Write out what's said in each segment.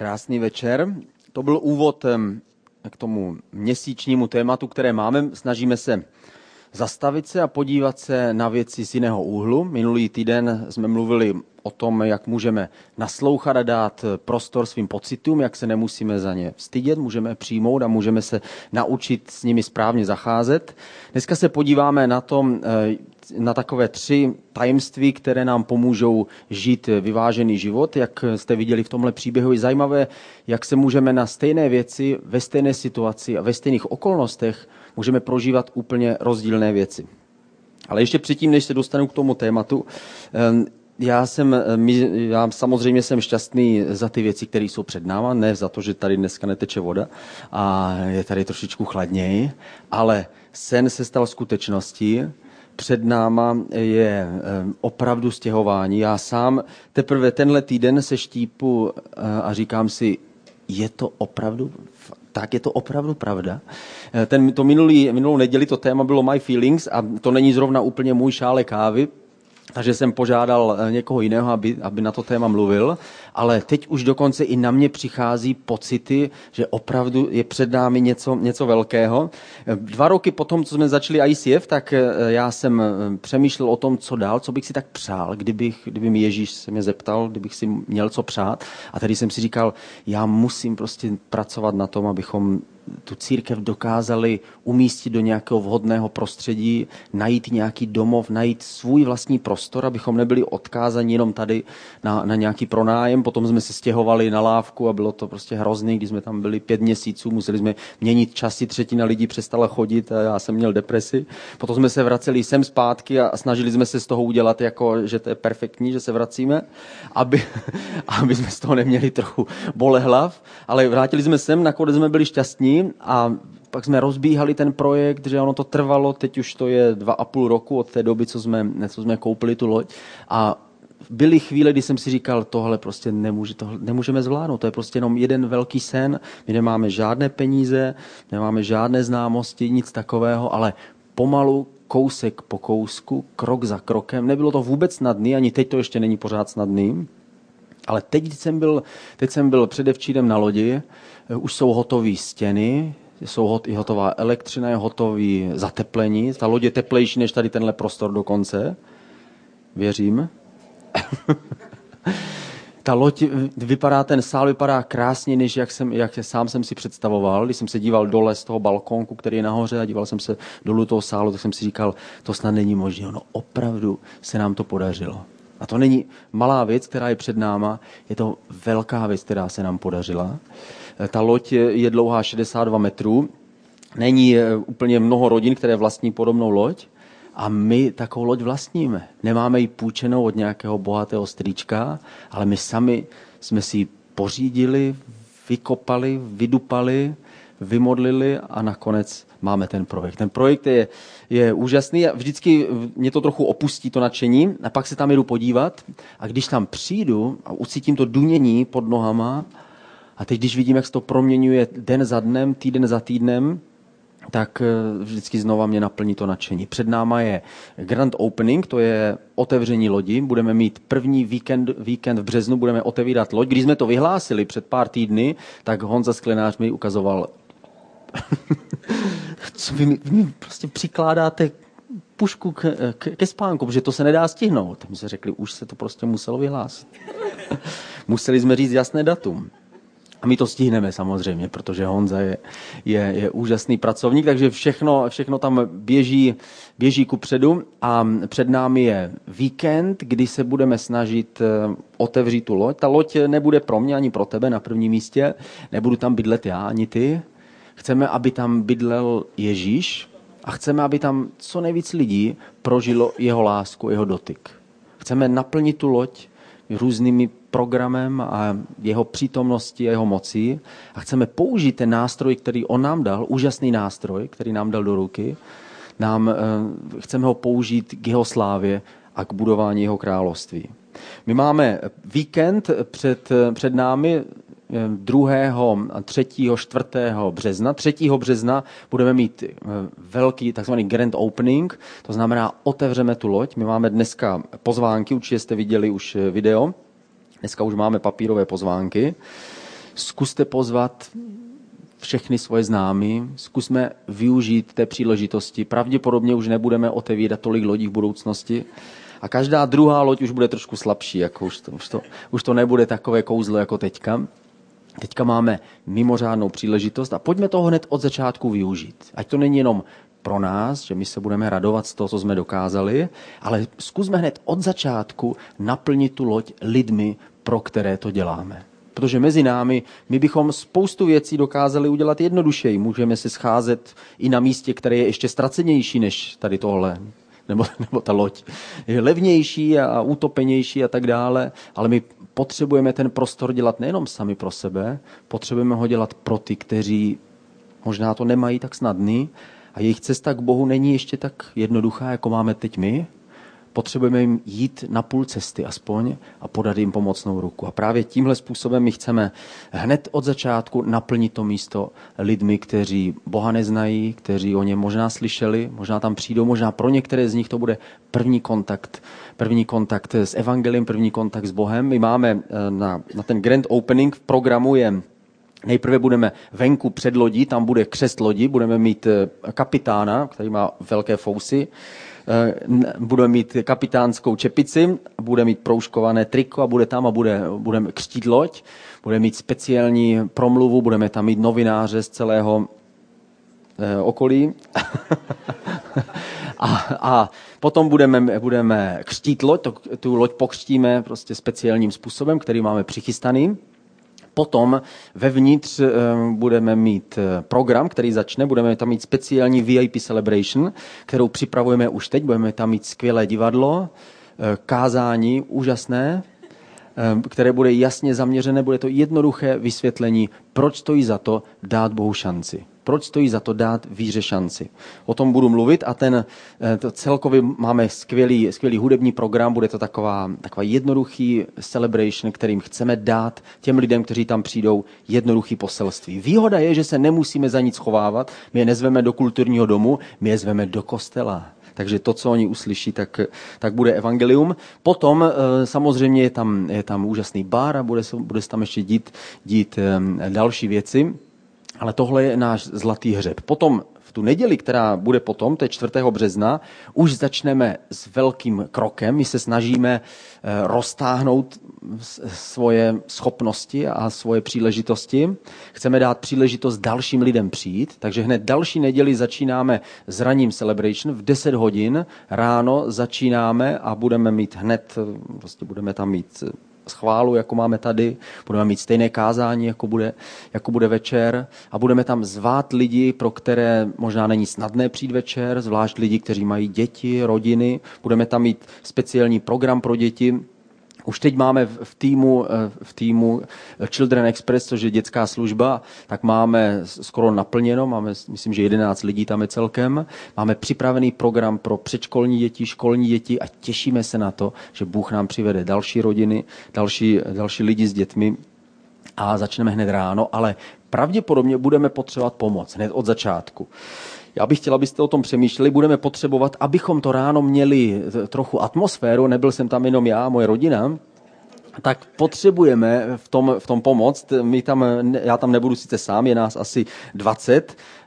Krásný večer. To byl úvod k tomu měsíčnímu tématu, které máme. Snažíme se zastavit se a podívat se na věci z jiného úhlu. Minulý týden jsme mluvili o tom, jak můžeme naslouchat a dát prostor svým pocitům, jak se nemusíme za ně stydět, můžeme přijmout a můžeme se naučit s nimi správně zacházet. Dneska se podíváme na to, eh, na takové tři tajemství, které nám pomůžou žít vyvážený život. Jak jste viděli v tomhle příběhu, je zajímavé, jak se můžeme na stejné věci, ve stejné situaci a ve stejných okolnostech můžeme prožívat úplně rozdílné věci. Ale ještě předtím, než se dostanu k tomu tématu, já jsem, já samozřejmě jsem šťastný za ty věci, které jsou před náma, ne za to, že tady dneska neteče voda a je tady trošičku chladněji, ale sen se stal skutečností před náma je opravdu stěhování. Já sám teprve tenhle týden se štípu eh, a říkám si, je to opravdu, tak je to opravdu pravda. Eh, ten, to minulý, minulou neděli to téma bylo My Feelings a to není zrovna úplně můj šále kávy, takže jsem požádal eh, někoho jiného, aby, aby na to téma mluvil, ale teď už dokonce i na mě přichází pocity, že opravdu je před námi něco, něco velkého. Eh, dva roky potom, co jsme začali ICF, tak eh, já jsem přemýšlel o tom, co dál, co bych si tak přál, kdybych, kdyby mi Ježíš se mě zeptal, kdybych si měl co přát. A tady jsem si říkal, já musím prostě pracovat na tom, abychom tu církev dokázali umístit do nějakého vhodného prostředí, najít nějaký domov, najít svůj vlastní prostor, abychom nebyli odkázaní jenom tady na, na nějaký pronájem. Potom jsme se stěhovali na lávku a bylo to prostě hrozný, když jsme tam byli pět měsíců, museli jsme měnit časy, třetina lidí přestala chodit a já jsem měl depresi. Potom jsme se vraceli sem zpátky a snažili jsme se z toho udělat, jako, že to je perfektní, že se vracíme, aby, aby jsme z toho neměli trochu bolehlav, ale vrátili jsme sem, nakonec jsme byli šťastní a pak jsme rozbíhali ten projekt, že ono to trvalo, teď už to je dva a půl roku od té doby, co jsme, co jsme koupili tu loď. A byly chvíle, kdy jsem si říkal, tohle prostě nemůže, tohle nemůžeme zvládnout, to je prostě jenom jeden velký sen, my nemáme žádné peníze, nemáme žádné známosti, nic takového, ale pomalu, kousek po kousku, krok za krokem, nebylo to vůbec snadný, ani teď to ještě není pořád snadný, ale teď jsem byl, teď jsem byl předevčírem na lodi, Eh, už jsou hotové stěny, jsou hot, i hotová elektřina, je hotový zateplení. Ta loď je teplejší než tady tenhle prostor dokonce. Věřím. ta loď vypadá, ten sál vypadá krásně, než jak, jsem, jak sám jsem si představoval. Když jsem se díval dole z toho balkónku, který je nahoře a díval jsem se dolů toho sálu, tak jsem si říkal, to snad není možné. No opravdu se nám to podařilo. A to není malá věc, která je před náma, je to velká věc, která se nám podařila. Ta loď je dlouhá 62 metrů. Není eh, úplně mnoho rodin, které vlastní podobnou loď. A my takovou loď vlastníme. Nemáme ji půjčenou od nějakého bohatého strýčka, ale my sami jsme si ji pořídili, vykopali, vydupali, vymodlili a nakonec máme ten projekt. Ten projekt je, je úžasný a vždycky mě to trochu opustí, to nadšení, a pak se tam jedu podívat a když tam přijdu a ucítím to dunění pod nohama a teď, když vidím, jak se to proměňuje den za dnem, týden za týdnem, tak eh, vždycky znova mě naplní to nadšení. Před náma je Grand Opening, to je otevření lodi. Budeme mít první víkend, víkend v březnu, budeme otevírat loď. Když jsme to vyhlásili před pár týdny, tak Honza Sklenář mi ukazoval, co vy mi, vy mi prostě přikládáte pušku k, k, ke spánku, protože to se nedá stihnout. My jsme řekli, už se to prostě muselo vyhlásit. Museli jsme říct jasné datum. A my to stihneme samozřejmě, protože Honza je, je, je úžasný pracovník, takže všechno, všechno tam běží, běží ku předu a před námi je víkend, kdy se budeme snažit eh, otevřít tu loď. Ta loď nebude pro mě ani pro tebe na prvním místě, nebudu tam bydlet já ani ty. Chceme, aby tam bydlel Ježíš a chceme, aby tam co nejvíc lidí prožilo jeho lásku, jeho dotyk. Chceme naplnit tu loď různými programem a jeho přítomností a jeho mocí a chceme použít ten nástroj, který on nám dal, úžasný nástroj, který nám dal do ruky, nám, eh, chceme ho použít k jeho slávě a k budování jeho království. My máme víkend před, před námi 2., 3., 4. března. 3. března budeme mít eh, velký takzvaný grand opening, to znamená otevřeme tu loď. My máme dneska pozvánky, určitě jste viděli už eh, video. Dneska už máme papírové pozvánky. zkuste pozvat všechny svoje známy, zkusme využít té příležitosti. Pravděpodobně už nebudeme otevírat tolik lodí v budoucnosti a každá druhá loď už bude trošku slabší, jako už to, už to, už to nebude takové kouzlo jako teďka. Teďka máme mimořádnou příležitost a pojďme toho hned od začátku využít. Ať to není jenom pro nás, že my se budeme radovat z toho, co jsme dokázali, ale zkusme hned od začátku naplnit tu loď lidmi, pro které to děláme. Protože mezi námi my bychom spoustu věcí dokázali udělat jednodušeji. Můžeme se scházet i na místě, které je ještě ztracenější než tady tohle nebo, nebo ta loď. Je levnější a utopenější a tak dále, ale my potřebujeme ten prostor dělat nejenom sami pro sebe, potřebujeme ho dělat pro ty, kteří možná to nemají tak snadný a jejich cesta k Bohu není ještě tak jednoduchá, jako máme teď my, potřebujeme jim jít na půl cesty aspoň a podat jim pomocnou ruku. A právě tímhle způsobem my chceme hned od začátku naplnit to místo lidmi, kteří Boha neznají, kteří o něm možná slyšeli, možná tam přijdou, možná pro některé z nich to bude první kontakt, první kontakt s evangeliem, první kontakt s Bohem. My máme eh, na, na ten grand opening v programu je Nejprve budeme venku před lodí, tam bude křest lodi, budeme mít eh, kapitána, který má velké fousy, Eh, budeme mít kapitánskou čepici, bude mít proužkované triko a bude tam a bude, budeme křtít loď, bude mít speciální promluvu, budeme tam mít novináře z celého eh, okolí. a, a potom budeme, budeme křtít loď, to, tu loď pokřtíme prostě speciálním způsobem, který máme přichystaný. Potom vevnitř eh, budeme mít eh, program, který začne, budeme tam mít speciální VIP celebration, kterou připravujeme už teď, budeme tam mít skvělé divadlo, eh, kázání úžasné, které bude jasně zaměřené, bude to jednoduché vysvětlení, proč stojí za to dát Bohu šanci proč stojí za to dát víře šanci. O tom budu mluvit a ten eh, to celkově máme skvělý, skvělý hudební program, bude to taková, taková jednoduchý celebration, kterým chceme dát těm lidem, kteří tam přijdou, jednoduchý poselství. Výhoda je, že se nemusíme za nic chovávat, my je nezveme do kulturního domu, my je zveme do kostela. Takže to, co oni uslyší, tak, tak bude evangelium. Potom eh, samozřejmě je tam, je tam úžasný bar a bude se, bude se tam ještě dít, dít eh, další věci. Ale tohle je náš zlatý hřeb. Potom v tu neděli, která bude potom, to je 4. března, už začneme s velkým krokem. My se snažíme eh, roztáhnout svoje schopnosti a svoje příležitosti. Chceme dát příležitost dalším lidem přijít, takže hned další neděli začínáme s raním celebration. V 10 hodin ráno začínáme a budeme mít hned, prostě budeme tam mít schválu, jako máme tady, budeme mít stejné kázání, jako bude, jako bude večer. A budeme tam zvát lidi, pro které možná není snadné přijít večer, zvlášť lidi, kteří mají děti, rodiny. Budeme tam mít speciální program pro děti, už teď máme v týmu, eh, v týmu Children Express, což je dětská služba, tak máme skoro naplněno, máme, myslím, že 11 lidí tam je celkem. Máme připravený program pro předškolní děti, školní děti a těšíme se na to, že Bůh nám přivede další rodiny, další, další lidi s dětmi a začneme hned ráno, ale pravděpodobně budeme potřebovat pomoc hned od začátku. Já bych chtěl, abyste o tom přemýšleli. Budeme potřebovat, abychom to ráno měli trochu atmosféru, nebyl jsem tam jenom já, moje rodina, tak potřebujeme v tom, v tom pomoct. My tam, já tam nebudu sice sám, je nás asi 20, eh,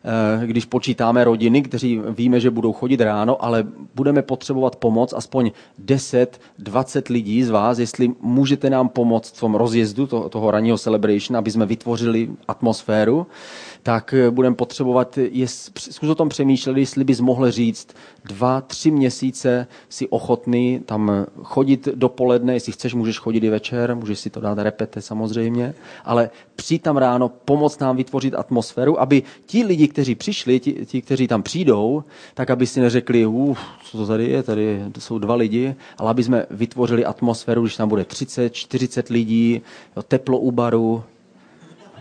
když počítáme rodiny, kteří víme, že budou chodit ráno, ale budeme potřebovat pomoc aspoň 10-20 lidí z vás, jestli můžete nám pomoct v tom rozjezdu toho, toho ranního celebration, aby jsme vytvořili atmosféru tak eh, budeme potřebovat, zkus o tom přemýšlet, jestli bys mohl říct, dva, tři měsíce si ochotný tam chodit dopoledne, jestli chceš, můžeš chodit i večer, můžeš si to dát repete samozřejmě, ale přijít tam ráno, pomoct nám vytvořit atmosféru, aby ti lidi, kteří přišli, ti, ti kteří tam přijdou, tak aby si neřekli, uf, co to tady je, tady jsou dva lidi, ale aby jsme vytvořili atmosféru, když tam bude 30, 40 lidí, jo, teplo u baru,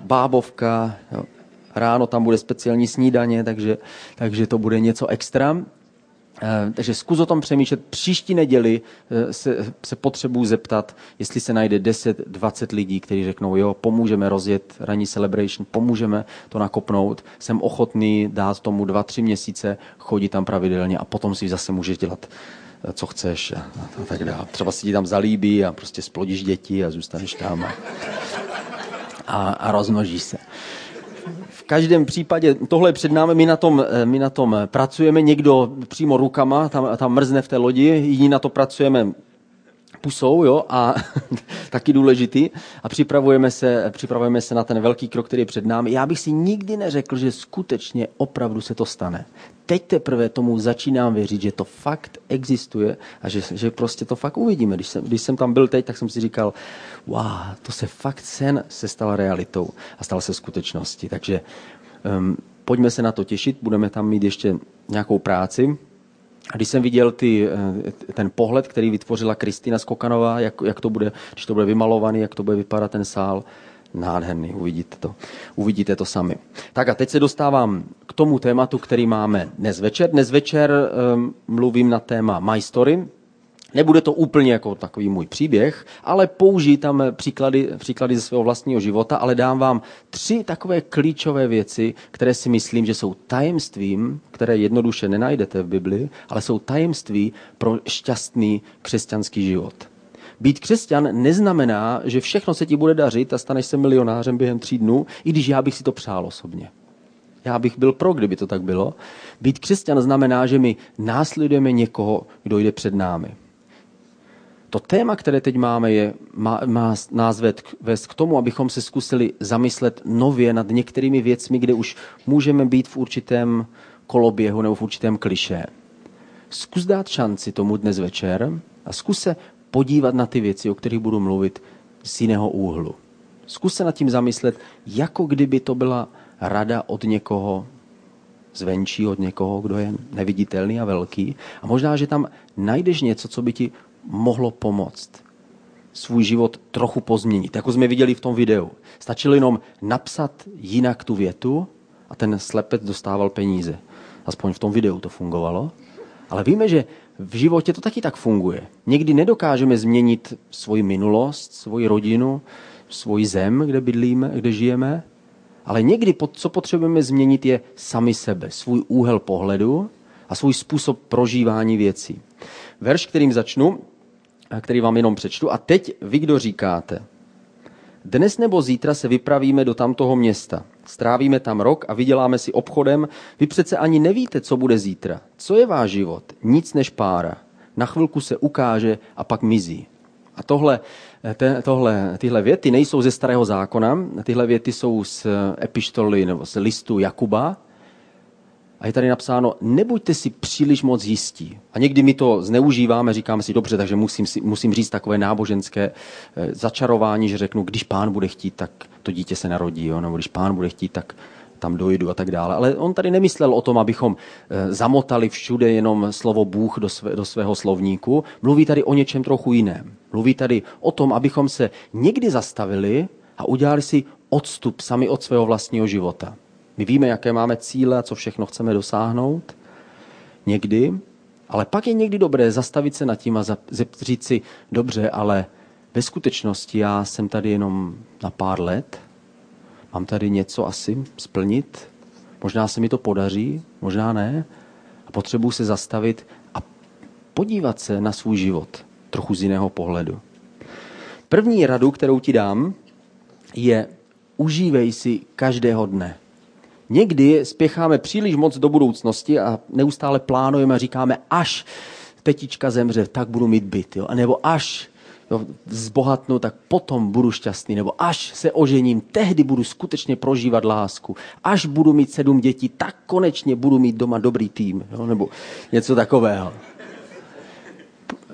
bábovka, jo, ráno tam bude speciální snídaně, takže, takže to bude něco extra. Eh, takže zkus o tom přemýšlet. Příští neděli eh, se, se potřebuji zeptat, jestli se najde 10-20 lidí, kteří řeknou, jo, pomůžeme rozjet ranní celebration, pomůžeme to nakopnout, jsem ochotný dát tomu 2-3 měsíce, chodit tam pravidelně a potom si zase můžeš dělat eh, co chceš a, a tak dále. Třeba si ti tam zalíbí a prostě splodíš děti a zůstaneš tam. A, a, a rozmnoží se. Každém případě tohle je před námi, my na tom, my na tom pracujeme, někdo přímo rukama, tam, tam mrzne v té lodi, jiní na to pracujeme pusou, jo, a taky důležitý. A připravujeme se, připravujeme se na ten velký krok, který je před námi. Já bych si nikdy neřekl, že skutečně opravdu se to stane. Teď teprve tomu začínám věřit, že to fakt existuje a že, že prostě to fakt uvidíme. Když jsem, když jsem tam byl teď, tak jsem si říkal, wow, to se fakt sen se stala realitou a stala se skutečností. Takže um, pojďme se na to těšit, budeme tam mít ještě nějakou práci, a když jsem viděl ty, eh, ten pohled, který vytvořila Kristýna Skokanová, jak, jak to bude, když to bude vymalovaný, jak to bude vypadat ten sál, nádherný, uvidíte to. Uvidíte to sami. Tak a teď se dostávám k tomu tématu, který máme dnes večer. Dnes večer um, mluvím na téma My Story, Nebude to úplně jako takový můj příběh, ale použiji tam příklady, příklady ze svého vlastního života, ale dám vám tři takové klíčové věci, které si myslím, že jsou tajemstvím, které jednoduše nenajdete v Bibli, ale jsou tajemství pro šťastný křesťanský život. Být křesťan neznamená, že všechno se ti bude dařit a staneš se milionářem během tří dnů, i když já bych si to přál osobně. Já bych byl pro, kdyby to tak bylo. Být křesťan znamená, že my následujeme někoho, kdo jde před námi. To téma, které teď máme, je, má, má nás vést k tomu, abychom se zkusili zamyslet nově nad některými věcmi, kde už můžeme být v určitém koloběhu nebo v určitém kliše. Zkus dát šanci tomu dnes večer a zkus se podívat na ty věci, o kterých budu mluvit z jiného úhlu. Zkus se nad tím zamyslet, jako kdyby to byla rada od někoho zvenčí, od někoho, kdo je neviditelný a velký. A možná, že tam najdeš něco, co by ti mohlo pomoct svůj život trochu pozměnit. Jako jsme viděli v tom videu. Stačilo jenom napsat jinak tu větu a ten slepec dostával peníze. Aspoň v tom videu to fungovalo. Ale víme, že v životě to taky tak funguje. Někdy nedokážeme změnit svoji minulost, svoji rodinu, svoji zem, kde bydlíme, kde žijeme, ale někdy, co potřebujeme změnit, je sami sebe, svůj úhel pohledu a svůj způsob prožívání věcí. Verš, kterým začnu, který vám jenom přečtu. A teď vy, kdo říkáte, dnes nebo zítra se vypravíme do tamtoho města. Strávíme tam rok a vyděláme si obchodem. Vy přece ani nevíte, co bude zítra. Co je váš život? Nic než pára. Na chvilku se ukáže a pak mizí. A tohle, te, tohle, tyhle věty nejsou ze starého zákona, tyhle věty jsou z epištoly nebo z listu Jakuba, a je tady napsáno, nebuďte si příliš moc jistí. A někdy my to zneužíváme, říkáme si, dobře, takže musím, si, musím říct takové náboženské eh, začarování, že řeknu, když pán bude chtít, tak to dítě se narodí, jo? nebo když pán bude chtít, tak tam dojdu a tak dále. Ale on tady nemyslel o tom, abychom eh, zamotali všude jenom slovo Bůh do, své, do svého slovníku. Mluví tady o něčem trochu jiném. Mluví tady o tom, abychom se někdy zastavili a udělali si odstup sami od svého vlastního života. My víme, jaké máme cíle a co všechno chceme dosáhnout. Někdy. Ale pak je někdy dobré zastavit se nad tím a říct si, dobře, ale ve skutečnosti já jsem tady jenom na pár let, mám tady něco asi splnit, možná se mi to podaří, možná ne, a potřebuji se zastavit a podívat se na svůj život trochu z jiného pohledu. První radu, kterou ti dám, je užívej si každého dne. Někdy spěcháme příliš moc do budoucnosti a neustále plánujeme a říkáme, až tetička zemře, tak budu mít byt. Jo? A nebo až jo, zbohatnu, tak potom budu šťastný. Nebo až se ožením, tehdy budu skutečně prožívat lásku. Až budu mít sedm dětí, tak konečně budu mít doma dobrý tým. Jo? Nebo něco takového.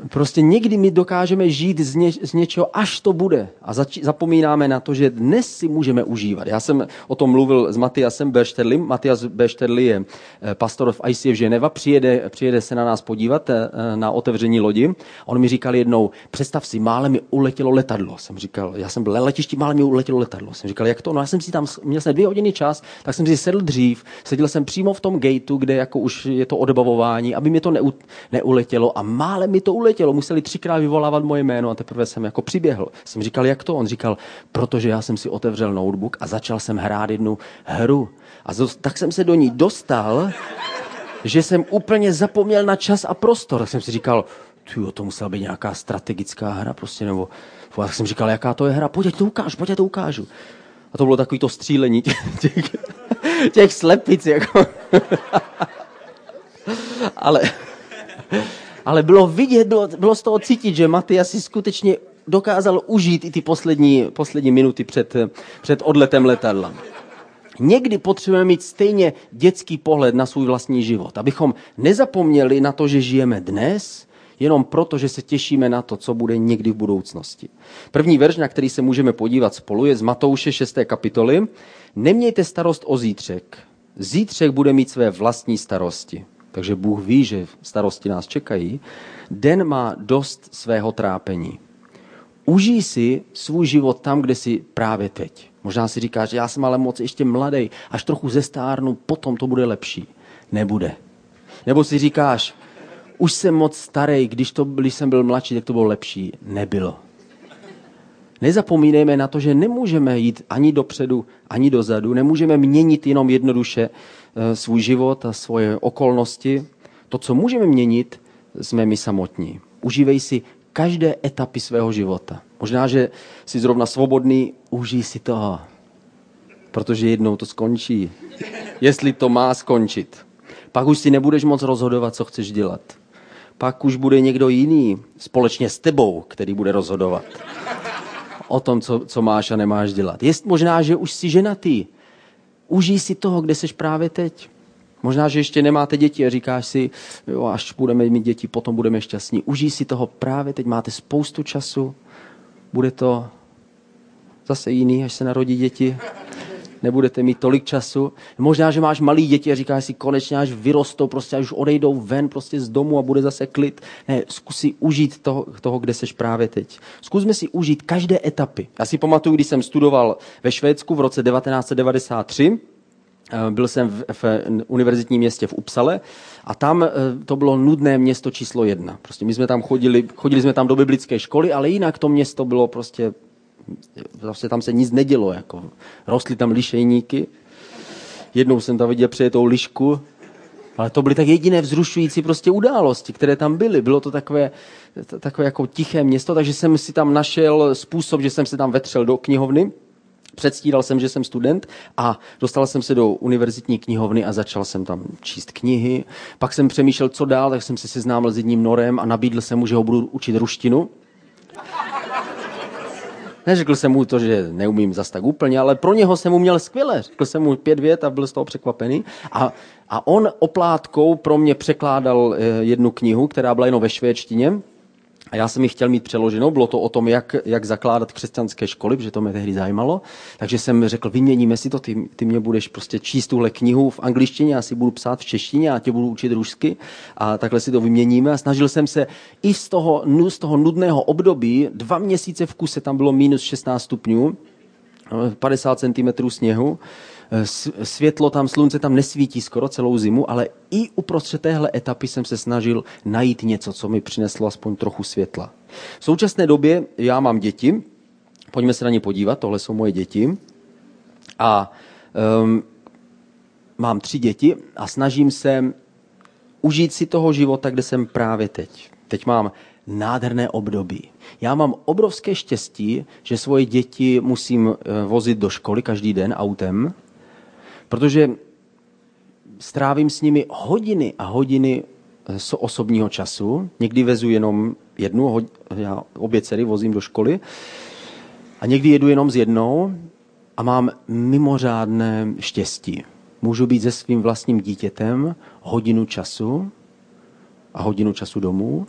Prostě někdy my dokážeme žít z, ně, z něčeho, až to bude. A zač, zapomínáme na to, že dnes si můžeme užívat. Já jsem o tom mluvil s Matiasem Berštedlim. Matias Berštedli je eh, pastor v ICF Ženeva. Přijede, přijede se na nás podívat eh, na otevření lodi. On mi říkal jednou, představ si, mále mi uletělo letadlo. Jsem říkal, já jsem byl na letišti, mále mi uletělo letadlo. Jsem říkal, jak to? No já jsem si tam, měl jsem dvě hodiny čas, tak jsem si sedl dřív, seděl jsem přímo v tom gateu, kde jako už je to odbavování, aby mi to neu, neuletělo a mále mi to uletělo uletělo, museli třikrát vyvolávat moje jméno a teprve jsem jako přiběhl. Jsem říkal, jak to? On říkal, protože já jsem si otevřel notebook a začal jsem hrát jednu hru. A tak jsem se do ní dostal, že jsem úplně zapomněl na čas a prostor. Tak jsem si říkal, tyjo, to musela být nějaká strategická hra prostě, nebo tak jsem říkal, jaká to je hra, pojď, to ukážu, pojď, to ukážu. A to bylo takový to střílení těch, těch, těch slepic. Jako. ale, ale bylo vidět, bylo, bylo z toho cítit, že Matyas si skutečně dokázal užít i ty poslední, poslední minuty před, před odletem letadla. Někdy potřebujeme mít stejně dětský pohled na svůj vlastní život, abychom nezapomněli na to, že žijeme dnes, jenom proto, že se těšíme na to, co bude někdy v budoucnosti. První verš, na který se můžeme podívat spolu, je z Matouše 6. kapitoly. Nemějte starost o zítřek. Zítřek bude mít své vlastní starosti. Takže Bůh ví, že starosti nás čekají. Den má dost svého trápení. Užij si svůj život tam, kde jsi právě teď. Možná si říkáš, že já jsem ale moc ještě mladý, až trochu zestárnu, potom to bude lepší. Nebude. Nebo si říkáš, už jsem moc starý, když, to, když jsem byl mladší, tak to bylo lepší. Nebylo. Nezapomínejme na to, že nemůžeme jít ani dopředu, ani dozadu, nemůžeme měnit jenom jednoduše eh, svůj život a svoje okolnosti. To, co můžeme měnit, jsme my samotní. Užívej si každé etapy svého života. Možná, že jsi zrovna svobodný, užij si toho, protože jednou to skončí. Jestli to má skončit. Pak už si nebudeš moc rozhodovat, co chceš dělat. Pak už bude někdo jiný, společně s tebou, který bude rozhodovat o tom, co, co máš a nemáš dělat. Je možná, že už jsi ženatý. Užij si toho, kde jsi právě teď. Možná, že ještě nemáte děti a říkáš si, jo, až budeme mít děti, potom budeme šťastní. Užij si toho právě teď, máte spoustu času, bude to zase jiný, až se narodí děti. Nebudete mít tolik času. Možná, že máš malý děti a říkáš si konečně, až vyrostou, prostě až odejdou ven prostě z domu a bude zase klid. Ne, zkus si užít toho, toho, kde seš právě teď. Zkusme si užít každé etapy. Já si pamatuju, když jsem studoval ve Švédsku v roce 1993, Eh, byl jsem v, v univerzitním městě v Upsale a tam eh, to bylo nudné město číslo jedna. Prostě my jsme tam chodili, chodili jsme tam do biblické školy, ale jinak to město bylo prostě, prostě tam se nic nedělo. Jako. Rostly tam lišejníky. Jednou jsem tam viděl přijetou lišku, ale to byly tak jediné vzrušující prostě události, které tam byly. Bylo to takové, takové jako tiché město, takže jsem si tam našel způsob, že jsem se tam vetřel do knihovny předstíral jsem, že jsem student a dostal jsem se do univerzitní knihovny a začal jsem tam číst knihy. Pak jsem přemýšlel, co dál, tak jsem se seznámil s jedním norem a nabídl jsem mu, že ho budu učit ruštinu. Neřekl jsem mu to, že neumím zas tak úplně, ale pro něho jsem mu měl skvěle. Řekl jsem mu pět vět a byl z toho překvapený. A, a on oplátkou pro mě překládal eh, jednu knihu, která byla jenom ve švédštině. A já jsem ji chtěl mít přeloženou, bylo to o tom, jak, jak zakládat křesťanské školy, protože to mě tehdy zajímalo. Takže jsem řekl, vyměníme si to, ty, ty mě budeš prostě číst tuhle knihu v angličtině, já si budu psát v češtině, a tě budu učit rusky a takhle si to vyměníme. A snažil jsem se i z toho, z toho nudného období, dva měsíce v kuse, tam bylo minus 16 stupňů, 50 cm sněhu, světlo tam, slunce tam nesvítí skoro celou zimu, ale i uprostřed téhle etapy jsem se snažil najít něco, co mi přineslo aspoň trochu světla. V současné době já mám děti, pojďme se na ně podívat, tohle jsou moje děti. A um, mám tři děti a snažím se užít si toho života, kde jsem právě teď. Teď mám nádherné období. Já mám obrovské štěstí, že svoje děti musím eh, vozit do školy každý den autem, protože strávím s nimi hodiny a hodiny z osobního času. Někdy vezu jenom jednu, já obě dcery vozím do školy a někdy jedu jenom s jednou a mám mimořádné štěstí. Můžu být se svým vlastním dítětem hodinu času a hodinu času domů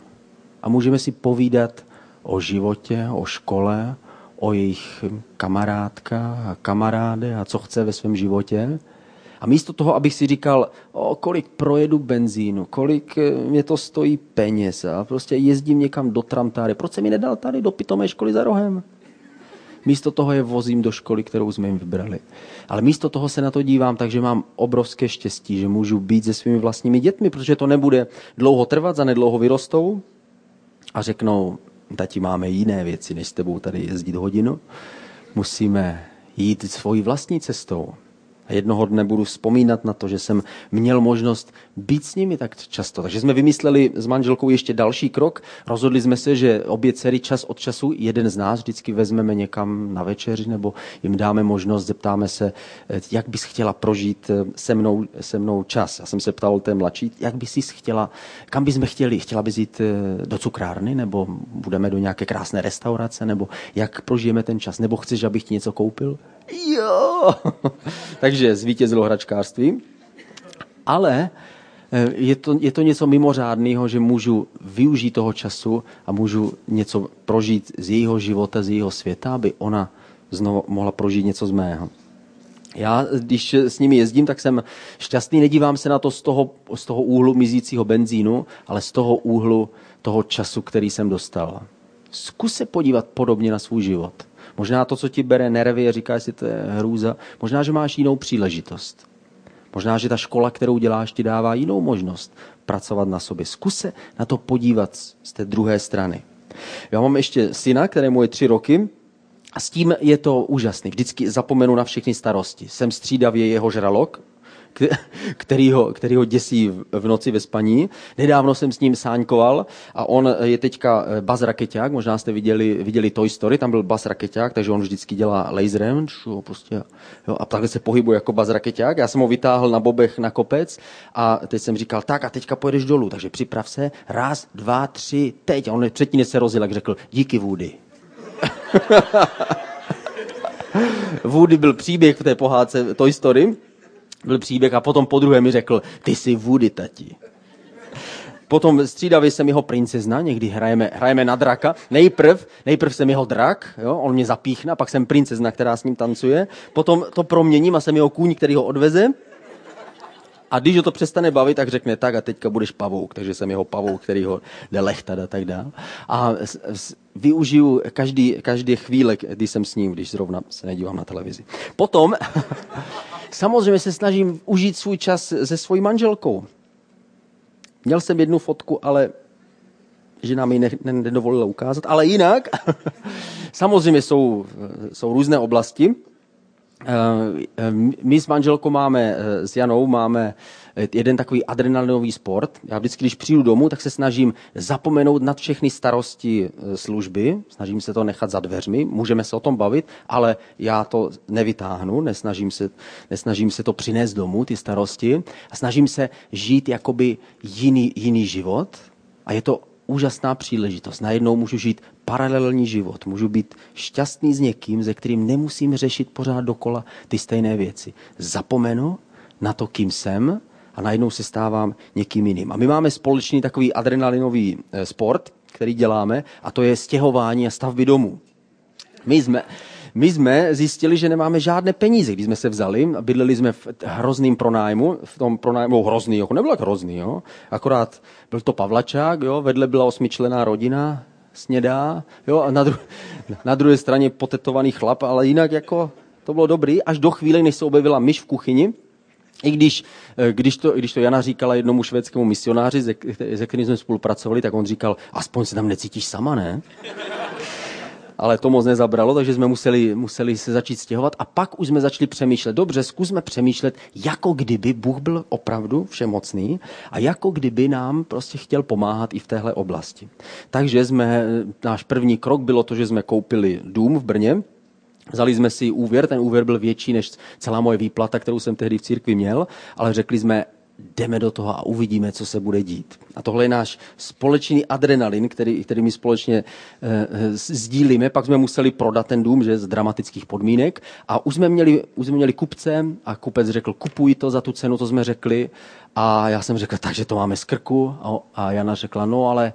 a můžeme si povídat o životě, o škole, o jejich kamarádkách a kamaráde a co chce ve svém životě. A místo toho, abych si říkal, o, kolik projedu benzínu, kolik eh, mě to stojí peněz a prostě jezdím někam do tramtáry, proč se mi nedal tady do pitomé školy za rohem? Místo toho je vozím do školy, kterou jsme jim vybrali. Ale místo toho se na to dívám, takže mám obrovské štěstí, že můžu být se svými vlastními dětmi, protože to nebude dlouho trvat, za nedlouho vyrostou a řeknou, tati máme jiné věci, než s tebou tady jezdit hodinu. Musíme jít svojí vlastní cestou. A jednoho dne budu vzpomínat na to, že jsem měl možnost být s nimi tak často. Takže jsme vymysleli s manželkou ještě další krok. Rozhodli jsme se, že obě dcery čas od času, jeden z nás vždycky vezmeme někam na večeři nebo jim dáme možnost, zeptáme se, eh, jak bys chtěla prožít eh, se mnou, se mnou čas. Já jsem se ptal té mladší, jak bys jsi chtěla, kam bychom chtěli? Chtěla bys jít eh, do cukrárny nebo budeme do nějaké krásné restaurace nebo jak prožijeme ten čas? Nebo chceš, abych ti něco koupil? Jo! Takže zvítězilo hračkářství. Ale eh, je to, je to něco mimořádného, že můžu využít toho času a můžu něco prožít z jejího života, z jejího světa, aby ona znovu mohla prožít něco z mého. Já, když s nimi jezdím, tak jsem šťastný. Nedívám se na to z toho, z toho úhlu mizícího benzínu, ale z toho úhlu toho času, který jsem dostal. Zkus se podívat podobně na svůj život. Možná to, co ti bere nervy a říká, jestli to je hrůza, možná, že máš jinou příležitost. Možná, že ta škola, kterou děláš, ti dává jinou možnost pracovat na sobě. Zkus se na to podívat z té druhé strany. Já mám ještě syna, kterému je tři roky, a s tím je to úžasný. Vždycky zapomenu na všechny starosti. Jsem střídavě jeho žralok, který ho, který ho děsí v noci ve spaní. Nedávno jsem s ním sáňkoval a on je teďka eh, Baz Raketák, možná jste viděli, viděli Toy Story, tam byl Baz Raketák, takže on vždycky dělá laserem čo, prostě, jo, a takhle se pohybuje jako Baz Raketák. Já jsem ho vytáhl na bobech na kopec a teď jsem říkal, tak a teďka pojedeš dolů, takže připrav se, raz, dva, tři, teď. A on předtím se rozjel, jak řekl, díky Woody. Woody byl příběh v té pohádce Toy Story, byl příběh a potom po druhé mi řekl, ty jsi Woody, tati. Potom střídavě jsem jeho princezna, někdy hrajeme, hrajeme na draka. Nejprv, nejprv jsem jeho drak, jo, on mě zapíchne, pak jsem princezna, která s ním tancuje. Potom to proměním a jsem jeho kůň, který ho odveze. A když ho to přestane bavit, tak řekne tak a teďka budeš pavouk. Takže jsem jeho pavouk, který ho jde lechtat a tak dále. A využiju každý, každý chvíle, kdy jsem s ním, když zrovna se nedívám na televizi. Potom samozřejmě se snažím užít svůj čas se svojí manželkou. Měl jsem jednu fotku, ale žena mi nedovolila ukázat. Ale jinak, samozřejmě jsou, jsou různé oblasti. Eh, eh, my s manželkou máme, eh, s Janou máme jeden takový adrenalinový sport. Já vždycky, když přijdu domů, tak se snažím zapomenout nad všechny starosti služby, snažím se to nechat za dveřmi, můžeme se o tom bavit, ale já to nevytáhnu, nesnažím se, nesnažím se to přinést domů, ty starosti, a snažím se žít jakoby jiný, jiný život. A je to úžasná příležitost. Najednou můžu žít paralelní život. Můžu být šťastný s někým, ze kterým nemusím řešit pořád dokola ty stejné věci. Zapomenu na to, kým jsem a najednou se stávám někým jiným. A my máme společný takový adrenalinový eh, sport, který děláme, a to je stěhování a stavby domů. My jsme, my jsme zjistili, že nemáme žádné peníze, když jsme se vzali bydleli jsme v hrozným pronájmu, v tom pronájmu hrozný, jako nebyl tak hrozný, jo? akorát byl to Pavlačák, jo? vedle byla osmičlená rodina, snědá, jo? a na, dru- na druhé straně potetovaný chlap, ale jinak jako to bylo dobrý, až do chvíle, než se objevila myš v kuchyni, i když, eh, když, to, když to Jana říkala jednomu švédskému misionáři, se, kterým jsme spolupracovali, tak on říkal, aspoň se tam necítíš sama, ne? ale to moc nezabralo, takže jsme museli, museli se začít stěhovat a pak už jsme začali přemýšlet, dobře, zkusme přemýšlet, jako kdyby Bůh byl opravdu všemocný a jako kdyby nám prostě chtěl pomáhat i v téhle oblasti. Takže jsme, náš první krok bylo to, že jsme koupili dům v Brně, Vzali jsme si úvěr, ten úvěr byl větší než celá moje výplata, kterou jsem tehdy v církvi měl, ale řekli jsme, jdeme do toho a uvidíme, co se bude dít. A tohle je náš společný adrenalin, který, který my společně e, sdílíme. Pak jsme museli prodat ten dům, že z dramatických podmínek. A už jsme měli, už jsme měli kupce a kupec řekl, kupuj to za tu cenu, to jsme řekli. A já jsem řekl, takže to máme z krku. A, a Jana řekla, no ale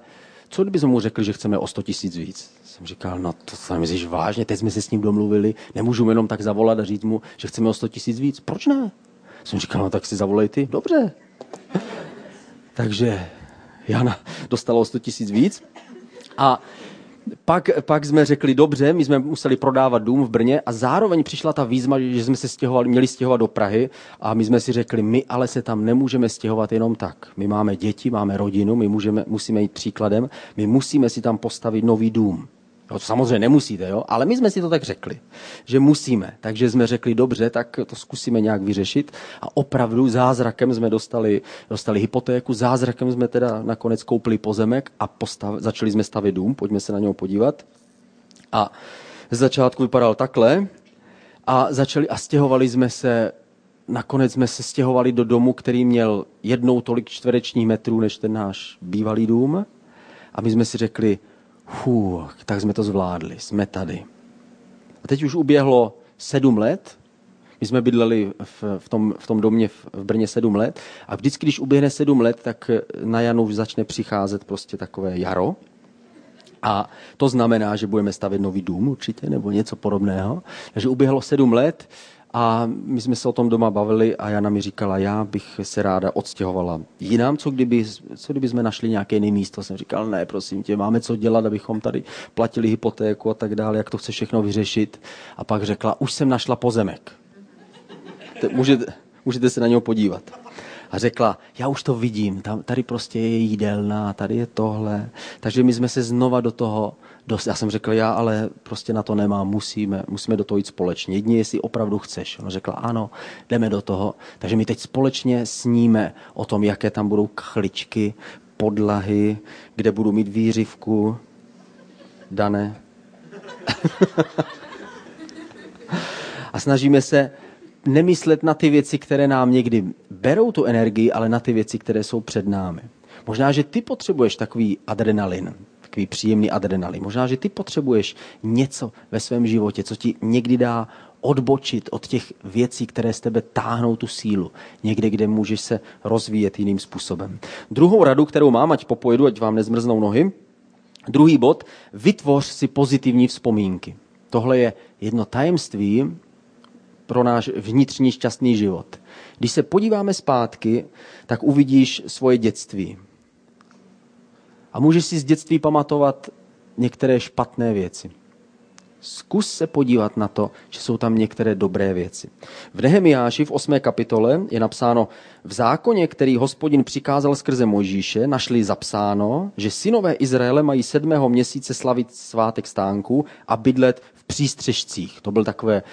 co kdyby jsme mu řekli, že chceme o 100 tisíc víc? Jsem říkal, no to se myslíš vážně, teď jsme se s ním domluvili, nemůžu jenom tak zavolat a říct mu, že chceme o 100 tisíc víc. Proč ne? Jsem říkal, no tak si zavolej ty. Dobře. Takže Jana dostala o 100 tisíc víc. A pak, pak jsme řekli, dobře, my jsme museli prodávat dům v Brně a zároveň přišla ta výzva, že jsme se stěhovali, měli stěhovat do Prahy a my jsme si řekli, my ale se tam nemůžeme stěhovat jenom tak. My máme děti, máme rodinu, my můžeme, musíme jít příkladem, my musíme si tam postavit nový dům. Jo, to samozřejmě nemusíte, jo? ale my jsme si to tak řekli, že musíme. Takže jsme řekli, dobře, tak to zkusíme nějak vyřešit. A opravdu zázrakem jsme dostali, dostali hypotéku, zázrakem jsme teda nakonec koupili pozemek a postav, začali jsme stavět dům, pojďme se na něho podívat. A z začátku vypadal takhle a začali a stěhovali jsme se nakonec jsme se stěhovali do domu, který měl jednou tolik čtverečních metrů než ten náš bývalý dům. A my jsme si řekli, Fů, tak jsme to zvládli, jsme tady. A teď už uběhlo sedm let, my jsme bydleli v, v, tom, v tom domě v, v Brně sedm let a vždycky, když uběhne sedm let, tak na Janu už začne přicházet prostě takové jaro. A to znamená, že budeme stavět nový dům určitě, nebo něco podobného. Takže uběhlo sedm let a my jsme se o tom doma bavili a Jana mi říkala, já bych se ráda odstěhovala jinam, co kdyby, co kdyby jsme našli nějaké jiné místo. Jsem říkal, ne, prosím tě, máme co dělat, abychom tady platili hypotéku a tak dále, jak to chce všechno vyřešit. A pak řekla, už jsem našla pozemek. Můžete, můžete se na něho podívat. A řekla, já už to vidím, tam, tady prostě je jídelná, tady je tohle. Takže my jsme se znova do toho dost, já jsem řekl, já ale prostě na to nemám, musíme, musíme do toho jít společně. Jedině, jestli opravdu chceš. Ona řekla, ano, jdeme do toho. Takže my teď společně sníme o tom, jaké tam budou kachličky, podlahy, kde budu mít výřivku. Dané. a snažíme se nemyslet na ty věci, které nám někdy berou tu energii, ale na ty věci, které jsou před námi. Možná, že ty potřebuješ takový adrenalin, takový příjemný adrenalin. Možná, že ty potřebuješ něco ve svém životě, co ti někdy dá odbočit od těch věcí, které z tebe táhnou tu sílu. Někde, kde můžeš se rozvíjet jiným způsobem. Druhou radu, kterou mám, ať popojedu, ať vám nezmrznou nohy, druhý bod, vytvoř si pozitivní vzpomínky. Tohle je jedno tajemství pro náš vnitřní šťastný život. Když se podíváme zpátky, tak uvidíš svoje dětství. A můžeš si z dětství pamatovat některé špatné věci. Zkus se podívat na to, že jsou tam některé dobré věci. V Nehemiáši v 8. kapitole je napsáno, v zákoně, který hospodin přikázal skrze Mojžíše, našli zapsáno, že synové Izraele mají sedmého měsíce slavit svátek stánku a bydlet přístřežcích. To byl takové,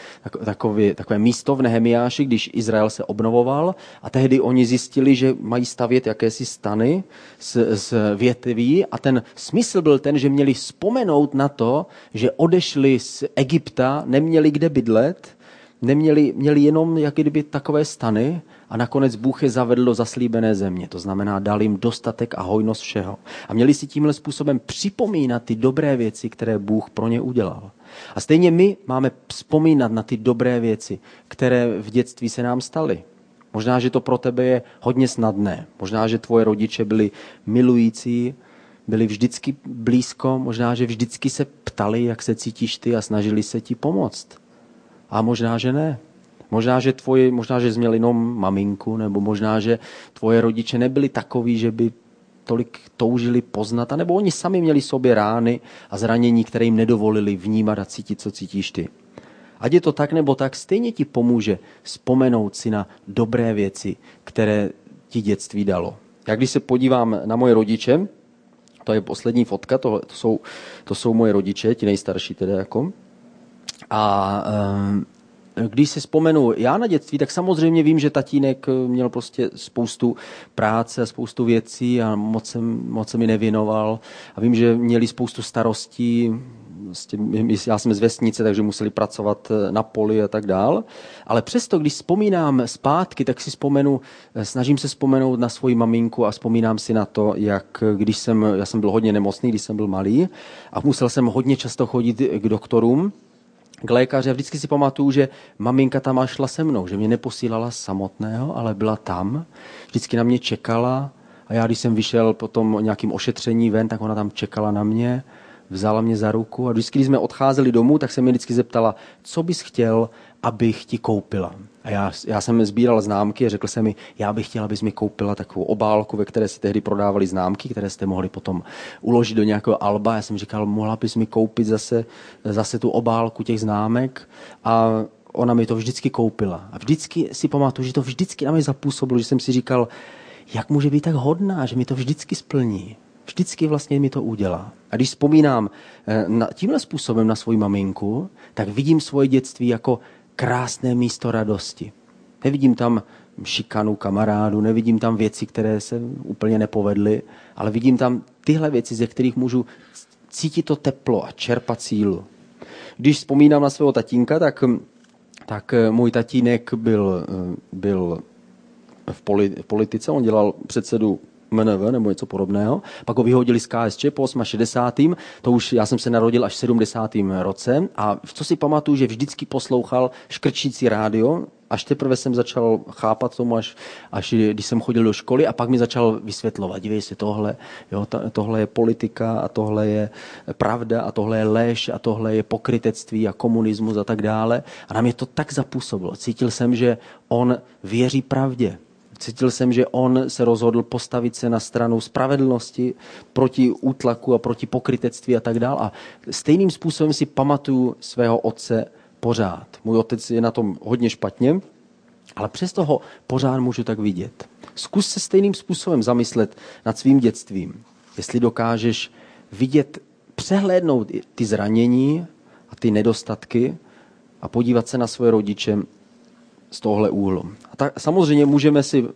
takové, takové místo v Nehemiáši, když Izrael se obnovoval a tehdy oni zjistili, že mají stavět jakési stany z, z větví a ten smysl byl ten, že měli vzpomenout na to, že odešli z Egypta, neměli kde bydlet, neměli, měli jenom jak kdyby takové stany a nakonec Bůh je zavedl do zaslíbené země. To znamená, dal jim dostatek a hojnost všeho. A měli si tímhle způsobem připomínat ty dobré věci, které Bůh pro ně udělal. A stejně my máme vzpomínat na ty dobré věci, které v dětství se nám staly. Možná, že to pro tebe je hodně snadné. Možná, že tvoje rodiče byli milující, byli vždycky blízko, možná, že vždycky se ptali, jak se cítíš ty a snažili se ti pomoct. A možná, že ne. Možná, že tvoje, možná, že jsi měl jenom maminku, nebo možná, že tvoje rodiče nebyli takový, že by tolik toužili poznat, anebo oni sami měli sobě rány a zranění, které jim nedovolili vnímat a cítit, co cítíš ty. Ať je to tak nebo tak, stejně ti pomůže vzpomenout si na dobré věci, které ti dětství dalo. Já když se podívám na moje rodiče, to je poslední fotka, to, to, jsou, to jsou moje rodiče, ti nejstarší teda jako. A um, když si vzpomenu já na dětství, tak samozřejmě vím, že tatínek eh, měl prostě spoustu práce, spoustu věcí a moc se, moc se mi nevěnoval. A vím, že měli spoustu starostí, já jsem z vesnice, takže museli pracovat eh, na poli a tak dál. Ale přesto, když vzpomínám zpátky, tak si vzpomenu, eh, snažím se vzpomenout na svoji maminku a vzpomínám si na to, jak když jsem, já jsem byl hodně nemocný, když jsem byl malý a musel jsem hodně často chodit k doktorům, k lékaři. A vždycky si pamatuju, že maminka tam šla se mnou, že mě neposílala samotného, ale byla tam, vždycky na mě čekala. A já, když jsem vyšel po tom nějakým ošetření ven, tak ona tam čekala na mě, vzala mě za ruku. A vždycky, když jsme odcházeli domů, tak se mě vždycky zeptala, co bys chtěl, abych ti koupila. A já, já jsem sbíral známky a řekl jsem mi, já bych chtěl, abys mi koupila takovou obálku, ve které se tehdy prodávali známky, které jste mohli potom uložit do nějakého alba. Já jsem říkal, mohla bys mi koupit zase, zase tu obálku těch známek. A ona mi to vždycky koupila. A vždycky si pamatuju, že to vždycky na mě zapůsobilo, že jsem si říkal, jak může být tak hodná, že mi to vždycky splní. Vždycky vlastně mi to udělá. A když vzpomínám eh, na, tímhle způsobem na svoji maminku, tak vidím svoje dětství jako krásné místo radosti. Nevidím tam šikanu kamarádu, nevidím tam věci, které se úplně nepovedly, ale vidím tam tyhle věci, ze kterých můžu cítit to teplo a čerpat sílu. Když vzpomínám na svého tatínka, tak, tak eh, můj tatínek byl, eh, byl v, politice, on dělal předsedu MNV nebo něco podobného. Pak ho vyhodili z KSČ po 68. To už já jsem se narodil až v 70. roce a co si pamatuju, že vždycky poslouchal škrčící rádio, až teprve jsem začal chápat tomu, až, až když jsem chodil do školy a pak mi začal vysvětlovat, dívej se, tohle, jo, ta, tohle je politika a tohle je pravda a tohle je lež a tohle je pokrytectví a komunismus a tak dále. A na mě to tak zapůsobilo. Cítil jsem, že on věří pravdě Cítil jsem, že on se rozhodl postavit se na stranu spravedlnosti proti útlaku a proti pokrytectví a tak dále. A stejným způsobem si pamatuju svého otce pořád. Můj otec je na tom hodně špatně, ale přesto ho pořád můžu tak vidět. Zkus se stejným způsobem zamyslet nad svým dětstvím. Jestli dokážeš vidět, přehlédnout ty zranění a ty nedostatky a podívat se na svoje rodiče z tohle úhlu. A tak, samozřejmě můžeme si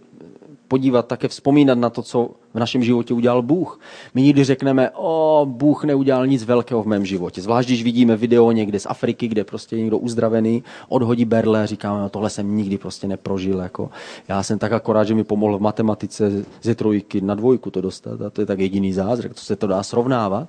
podívat, také vzpomínat na to, co v našem životě udělal Bůh. My nikdy řekneme, o, Bůh neudělal nic velkého v mém životě. Zvlášť, když vidíme video někde z Afriky, kde prostě někdo uzdravený, odhodí berle a říkáme, no, tohle jsem nikdy prostě neprožil. Jako. Já jsem tak akorát, že mi pomohl v matematice ze trojky na dvojku to dostat a to je tak jediný zázrak, co se to dá srovnávat.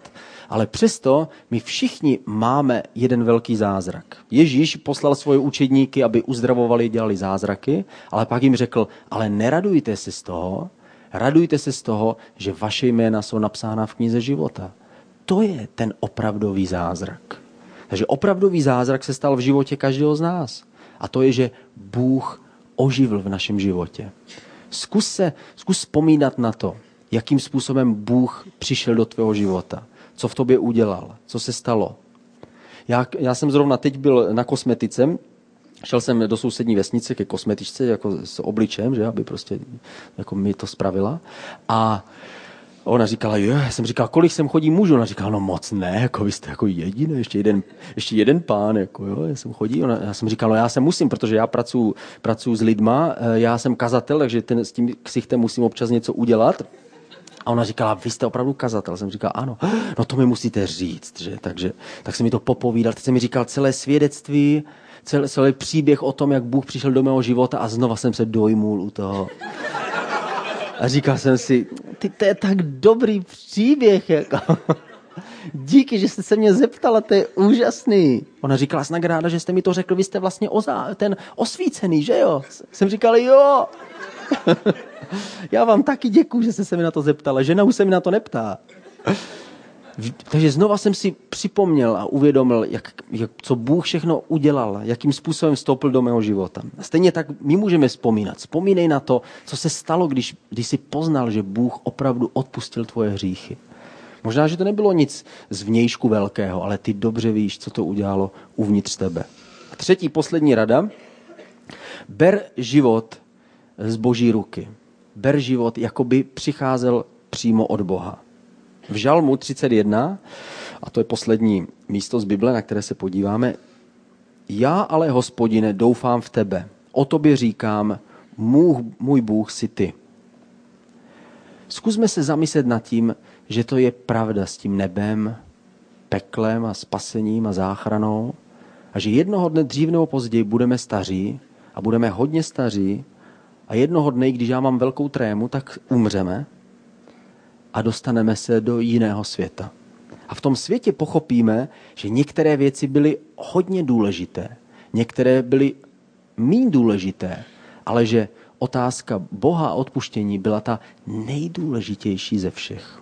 Ale přesto my všichni máme jeden velký zázrak. Ježíš poslal svoje učedníky, aby uzdravovali, dělali zázraky, ale pak jim řekl, ale neradujte se z toho, Radujte se z toho, že vaše jména jsou napsána v knize života. To je ten opravdový zázrak. Takže opravdový zázrak se stal v životě každého z nás. A to je, že Bůh oživil v našem životě. Zkus se, zkus vzpomínat na to, jakým způsobem Bůh přišel do tvého života. Co v tobě udělal, co se stalo. Já, já jsem zrovna teď byl na kosmetice Šel jsem do sousední vesnice ke kosmetičce jako s obličem, že, aby prostě jako mi to spravila. A ona říkala, jo, jsem říkal, kolik sem chodí mužů? Ona říkala, no moc ne, jako vy jste jako jediný, ještě jeden, ještě jeden pán, jako jo, já jsem chodí. Ona, já jsem říkal, no já se musím, protože já pracuji pracuji s lidma, eh, já jsem kazatel, takže ten, s tím ksichtem musím občas něco udělat. A ona říkala, vy jste opravdu kazatel. Jsem říkal, ano, no to mi musíte říct, že? Takže, tak jsem mi to popovídal. Teď jsem mi říkal celé svědectví, celý, celý příběh o tom, jak Bůh přišel do mého života a znova jsem se dojmul u toho. A říkal jsem si, ty, to je tak dobrý příběh. Jako. Díky, že jste se mě zeptala, to je úžasný. Ona říkala, jsem ráda, že jste mi to řekl, vy jste vlastně ozá, ten osvícený, že jo? Jsem říkal, jo. Já vám taky děkuji, že jste se mi na to zeptala. Žena už se mi na to neptá. Takže znova jsem si připomněl a uvědomil, jak, jak, co Bůh všechno udělal, jakým způsobem vstoupil do mého života. Stejně tak my můžeme vzpomínat. Vzpomínej na to, co se stalo, když, když jsi poznal, že Bůh opravdu odpustil tvoje hříchy. Možná, že to nebylo nic z vnějšku velkého, ale ty dobře víš, co to udělalo uvnitř tebe. A třetí, poslední rada. Ber život z boží ruky. Ber život, jako by přicházel přímo od Boha. V Žalmu 31, a to je poslední místo z Bible, na které se podíváme, já ale, hospodine, doufám v tebe. O tobě říkám, můj, můj Bůh si ty. Zkusme se zamyslet nad tím, že to je pravda s tím nebem, peklem a spasením a záchranou a že jednoho dne dřív nebo později budeme staří a budeme hodně staří a jednoho dne, když já mám velkou trému, tak umřeme a dostaneme se do jiného světa. A v tom světě pochopíme, že některé věci byly hodně důležité, některé byly méně důležité, ale že otázka Boha a odpuštění byla ta nejdůležitější ze všech.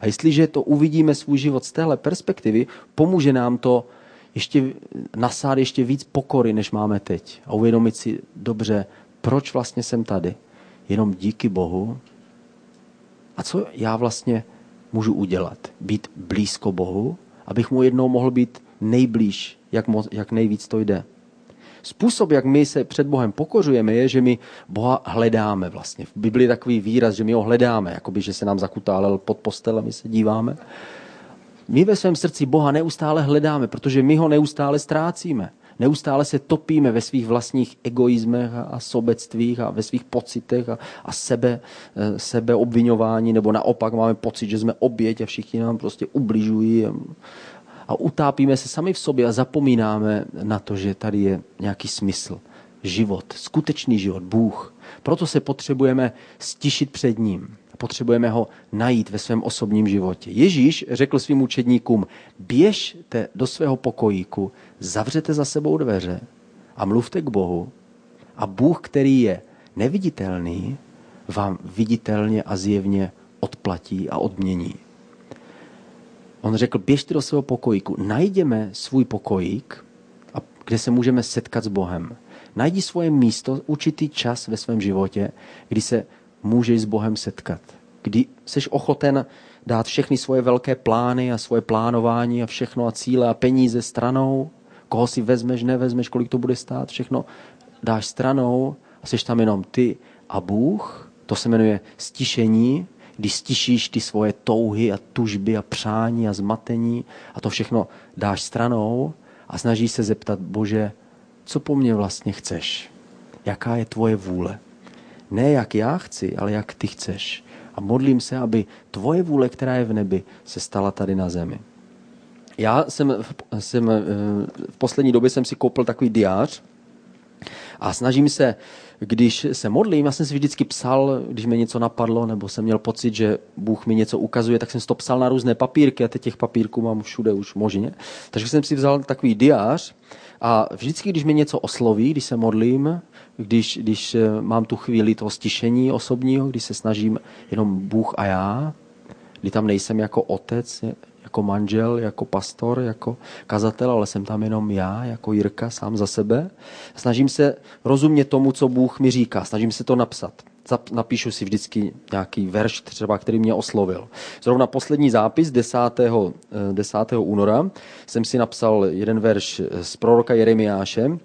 A jestliže to uvidíme svůj život z téhle perspektivy, pomůže nám to ještě nasát ještě víc pokory, než máme teď. A uvědomit si dobře, proč vlastně jsem tady. Jenom díky Bohu, a co já vlastně můžu udělat? Být blízko Bohu, abych mu jednou mohl být nejblíž, jak, mo, jak nejvíc to jde. Způsob, jak my se před Bohem pokořujeme, je, že my Boha hledáme vlastně. V Biblii je takový výraz, že my ho hledáme, jakoby, že se nám zakutálel pod postel a my se díváme. My ve svém srdci Boha neustále hledáme, protože my ho neustále ztrácíme. Neustále se topíme ve svých vlastních egoismech a sobectvích a ve svých pocitech a, a sebe, eh, sebe obvinování, nebo naopak máme pocit, že jsme oběť a všichni nám prostě ubližují a utápíme se sami v sobě a zapomínáme na to, že tady je nějaký smysl. Život, skutečný život, Bůh. Proto se potřebujeme stišit před ním. Potřebujeme ho najít ve svém osobním životě. Ježíš řekl svým učedníkům, běžte do svého pokojíku, zavřete za sebou dveře a mluvte k Bohu. A Bůh, který je neviditelný, vám viditelně a zjevně odplatí a odmění. On řekl, běžte do svého pokojíku, najdeme svůj pokojík, kde se můžeme setkat s Bohem. Najdi svoje místo, určitý čas ve svém životě, kdy se můžeš s Bohem setkat. Kdy jsi ochoten dát všechny svoje velké plány a svoje plánování a všechno a cíle a peníze stranou, koho si vezmeš, nevezmeš, kolik to bude stát, všechno dáš stranou a jsi tam jenom ty a Bůh, to se jmenuje stišení, když stišíš ty svoje touhy a tužby a přání a zmatení a to všechno dáš stranou a snažíš se zeptat, Bože, co po mně vlastně chceš? Jaká je tvoje vůle? Ne jak já chci, ale jak ty chceš. A modlím se, aby tvoje vůle, která je v nebi, se stala tady na zemi. Já jsem, jsem eh, v poslední době jsem si koupil takový diář a snažím se když se modlím, já jsem si vždycky psal, když mi něco napadlo, nebo jsem měl pocit, že Bůh mi něco ukazuje, tak jsem si to psal na různé papírky a teď těch papírků mám všude už možně. Takže jsem si vzal takový diář a vždycky, když mi něco osloví, když se modlím, když, když eh, mám tu chvíli toho stišení osobního, když se snažím jenom Bůh a já, kdy tam nejsem jako otec, jako manžel, jako pastor, jako kazatel, ale jsem tam jenom já, jako Jirka, sám za sebe. Snažím se rozumět tomu, co Bůh mi říká, snažím se to napsat. Napíšu si vždycky nějaký verš, třeba, který mě oslovil. Zrovna poslední zápis 10. 10. Eh, února jsem si napsal jeden verš z proroka Jeremiáše,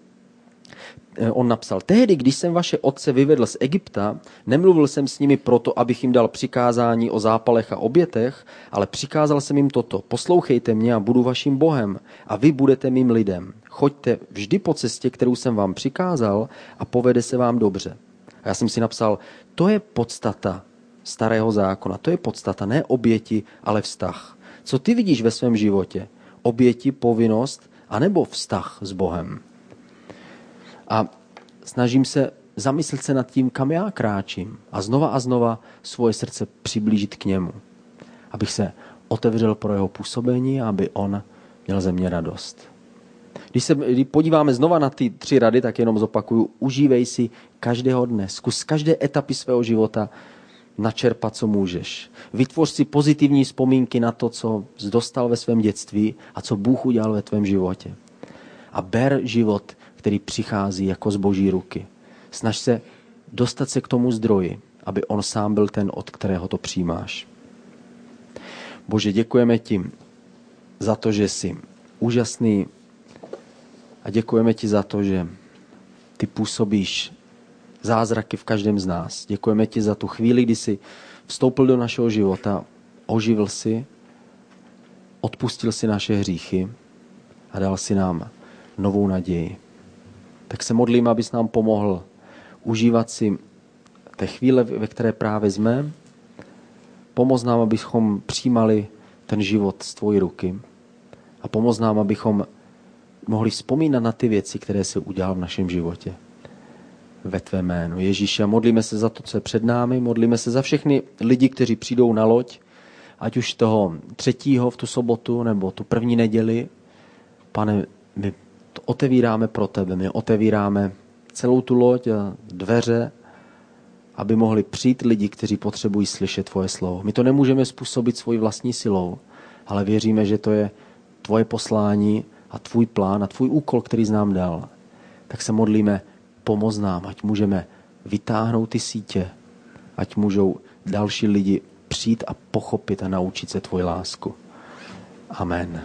on napsal, tehdy, když jsem vaše otce vyvedl z Egypta, nemluvil jsem s nimi proto, abych jim dal přikázání o zápalech a obětech, ale přikázal jsem jim toto, poslouchejte mě a budu vaším Bohem a vy budete mým lidem. Choďte vždy po cestě, kterou jsem vám přikázal a povede se vám dobře. A já jsem si napsal, to je podstata starého zákona, to je podstata, ne oběti, ale vztah. Co ty vidíš ve svém životě? Oběti, povinnost, anebo vztah s Bohem? A snažím se zamyslet se nad tím, kam já kráčím a znova a znova svoje srdce přiblížit k němu. Abych se otevřel pro jeho působení a aby on měl ze mě radost. Když se když podíváme znova na ty tři rady, tak jenom zopakuju, užívej si každého dne, zkus každé etapy svého života načerpat, co můžeš. Vytvoř si pozitivní vzpomínky na to, co dostal ve svém dětství a co Bůh udělal ve tvém životě. A ber život který přichází jako z boží ruky. Snaž se dostat se k tomu zdroji, aby on sám byl ten, od kterého to přijímáš. Bože, děkujeme ti za to, že jsi úžasný a děkujeme ti za to, že ty působíš zázraky v každém z nás. Děkujeme ti za tu chvíli, kdy jsi vstoupil do našeho života, oživil si, odpustil si naše hříchy a dal si nám novou naději tak se modlím, abys nám pomohl užívat si té chvíle, ve které právě jsme. Pomoz nám, abychom přijímali ten život z tvojí ruky. A pomoz nám, abychom mohli vzpomínat na ty věci, které se udělal v našem životě. Ve tvé jménu. Ježíši, a modlíme se za to, co je před námi, modlíme se za všechny lidi, kteří přijdou na loď, ať už toho třetího v tu sobotu, nebo tu první neděli. Pane, my otevíráme pro tebe. My otevíráme celou tu loď a dveře, aby mohli přijít lidi, kteří potřebují slyšet tvoje slovo. My to nemůžeme způsobit svojí vlastní silou, ale věříme, že to je tvoje poslání a tvůj plán a tvůj úkol, který jsi nám dal. Tak se modlíme, pomoz nám, ať můžeme vytáhnout ty sítě, ať můžou další lidi přijít a pochopit a naučit se tvoji lásku. Amen.